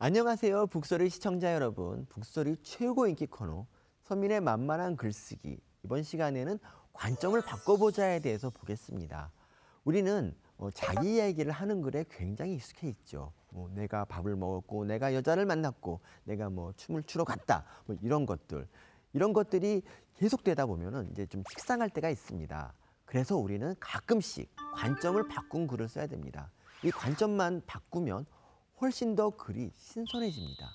안녕하세요. 북소리 시청자 여러분. 북소리 최고 인기 코너 서민의 만만한 글쓰기. 이번 시간에는 관점을 바꿔보자에 대해서 보겠습니다. 우리는 어, 자기 이야기를 하는 글에 굉장히 익숙해 있죠. 뭐 내가 밥을 먹었고, 내가 여자를 만났고, 내가 뭐 춤을 추러 갔다. 뭐 이런 것들. 이런 것들이 계속되다 보면은 이제 좀 식상할 때가 있습니다. 그래서 우리는 가끔씩 관점을 바꾼 글을 써야 됩니다. 이 관점만 바꾸면 훨씬 더 글이 신선해집니다.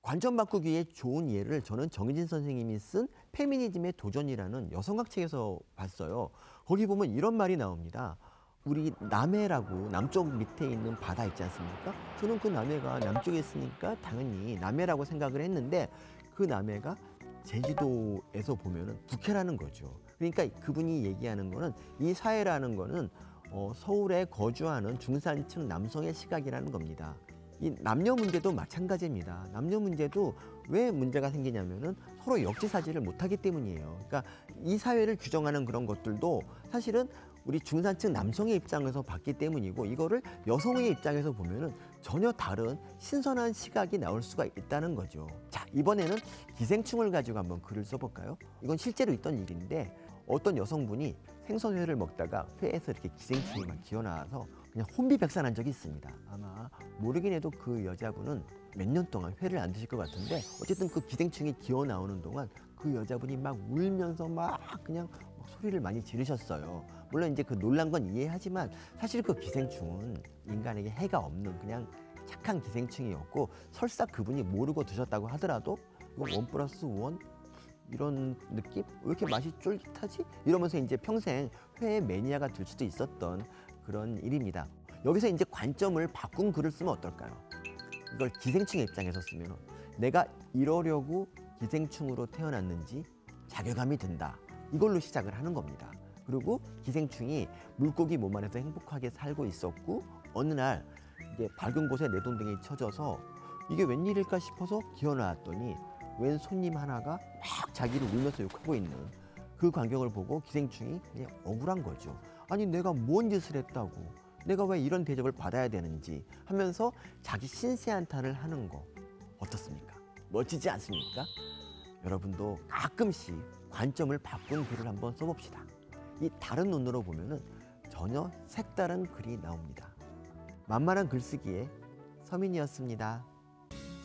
관점 바꾸기에 좋은 예를 저는 정희진 선생님이 쓴 페미니즘의 도전이라는 여성학 책에서 봤어요. 거기 보면 이런 말이 나옵니다. 우리 남해라고 남쪽 밑에 있는 바다 있지 않습니까? 저는 그 남해가 남쪽에 있으니까 당연히 남해라고 생각을 했는데 그 남해가 제주도에서 보면은 북해라는 거죠. 그러니까 그분이 얘기하는 거는 이 사회라는 거는 어, 서울에 거주하는 중산층 남성의 시각이라는 겁니다. 이 남녀 문제도 마찬가지입니다. 남녀 문제도 왜 문제가 생기냐면은 서로 역지사지를 못하기 때문이에요. 그러니까 이 사회를 규정하는 그런 것들도 사실은 우리 중산층 남성의 입장에서 봤기 때문이고 이거를 여성의 입장에서 보면은 전혀 다른 신선한 시각이 나올 수가 있다는 거죠. 자, 이번에는 기생충을 가지고 한번 글을 써볼까요? 이건 실제로 있던 일인데 어떤 여성분이 생선회를 먹다가 회에서 이렇게 기생충이 막 기어나와서 그냥 혼비백산한 적이 있습니다. 아마 모르긴 해도 그 여자분은 몇 년 동안 회를 안 드실 것 같은데 어쨌든 그 기생충이 기어 나오는 동안 그 여자분이 막 울면서 막 그냥 소리를 많이 지르셨어요. 물론 이제 그 놀란 건 이해하지만 사실 그 기생충은 인간에게 해가 없는 그냥 착한 기생충이었고 설사 그분이 모르고 드셨다고 하더라도 이거 원 플러스 원 이런 느낌? 왜 이렇게 맛이 쫄깃하지? 이러면서 이제 평생 회 매니아가 될 수도 있었던 그런 일입니다. 여기서 이제 관점을 바꾼 글을 쓰면 어떨까요? 이걸 기생충의 입장에서 쓰면 내가 이러려고 기생충으로 태어났는지 자괴감이 든다. 이걸로 시작을 하는 겁니다. 그리고 기생충이 물고기 몸 안에서 행복하게 살고 있었고 어느 날 이게 밝은 곳에 내동댕이 쳐져서 이게 웬일일까 싶어서 기어 나왔더니 웬 손님 하나가 막 자기를 울면서 욕하고 있는 그 광경을 보고 기생충이 그냥 억울한 거죠. 아니 내가 뭔 짓을 했다고 내가 왜 이런 대접을 받아야 되는지 하면서 자기 신세 한탄을 하는 거 어떻습니까? 멋지지 않습니까? 여러분도 가끔씩 관점을 바꾼 글을 한번 써봅시다. 이 다른 눈으로 보면은 전혀 색다른 글이 나옵니다. 만만한 글쓰기에 서민이었습니다.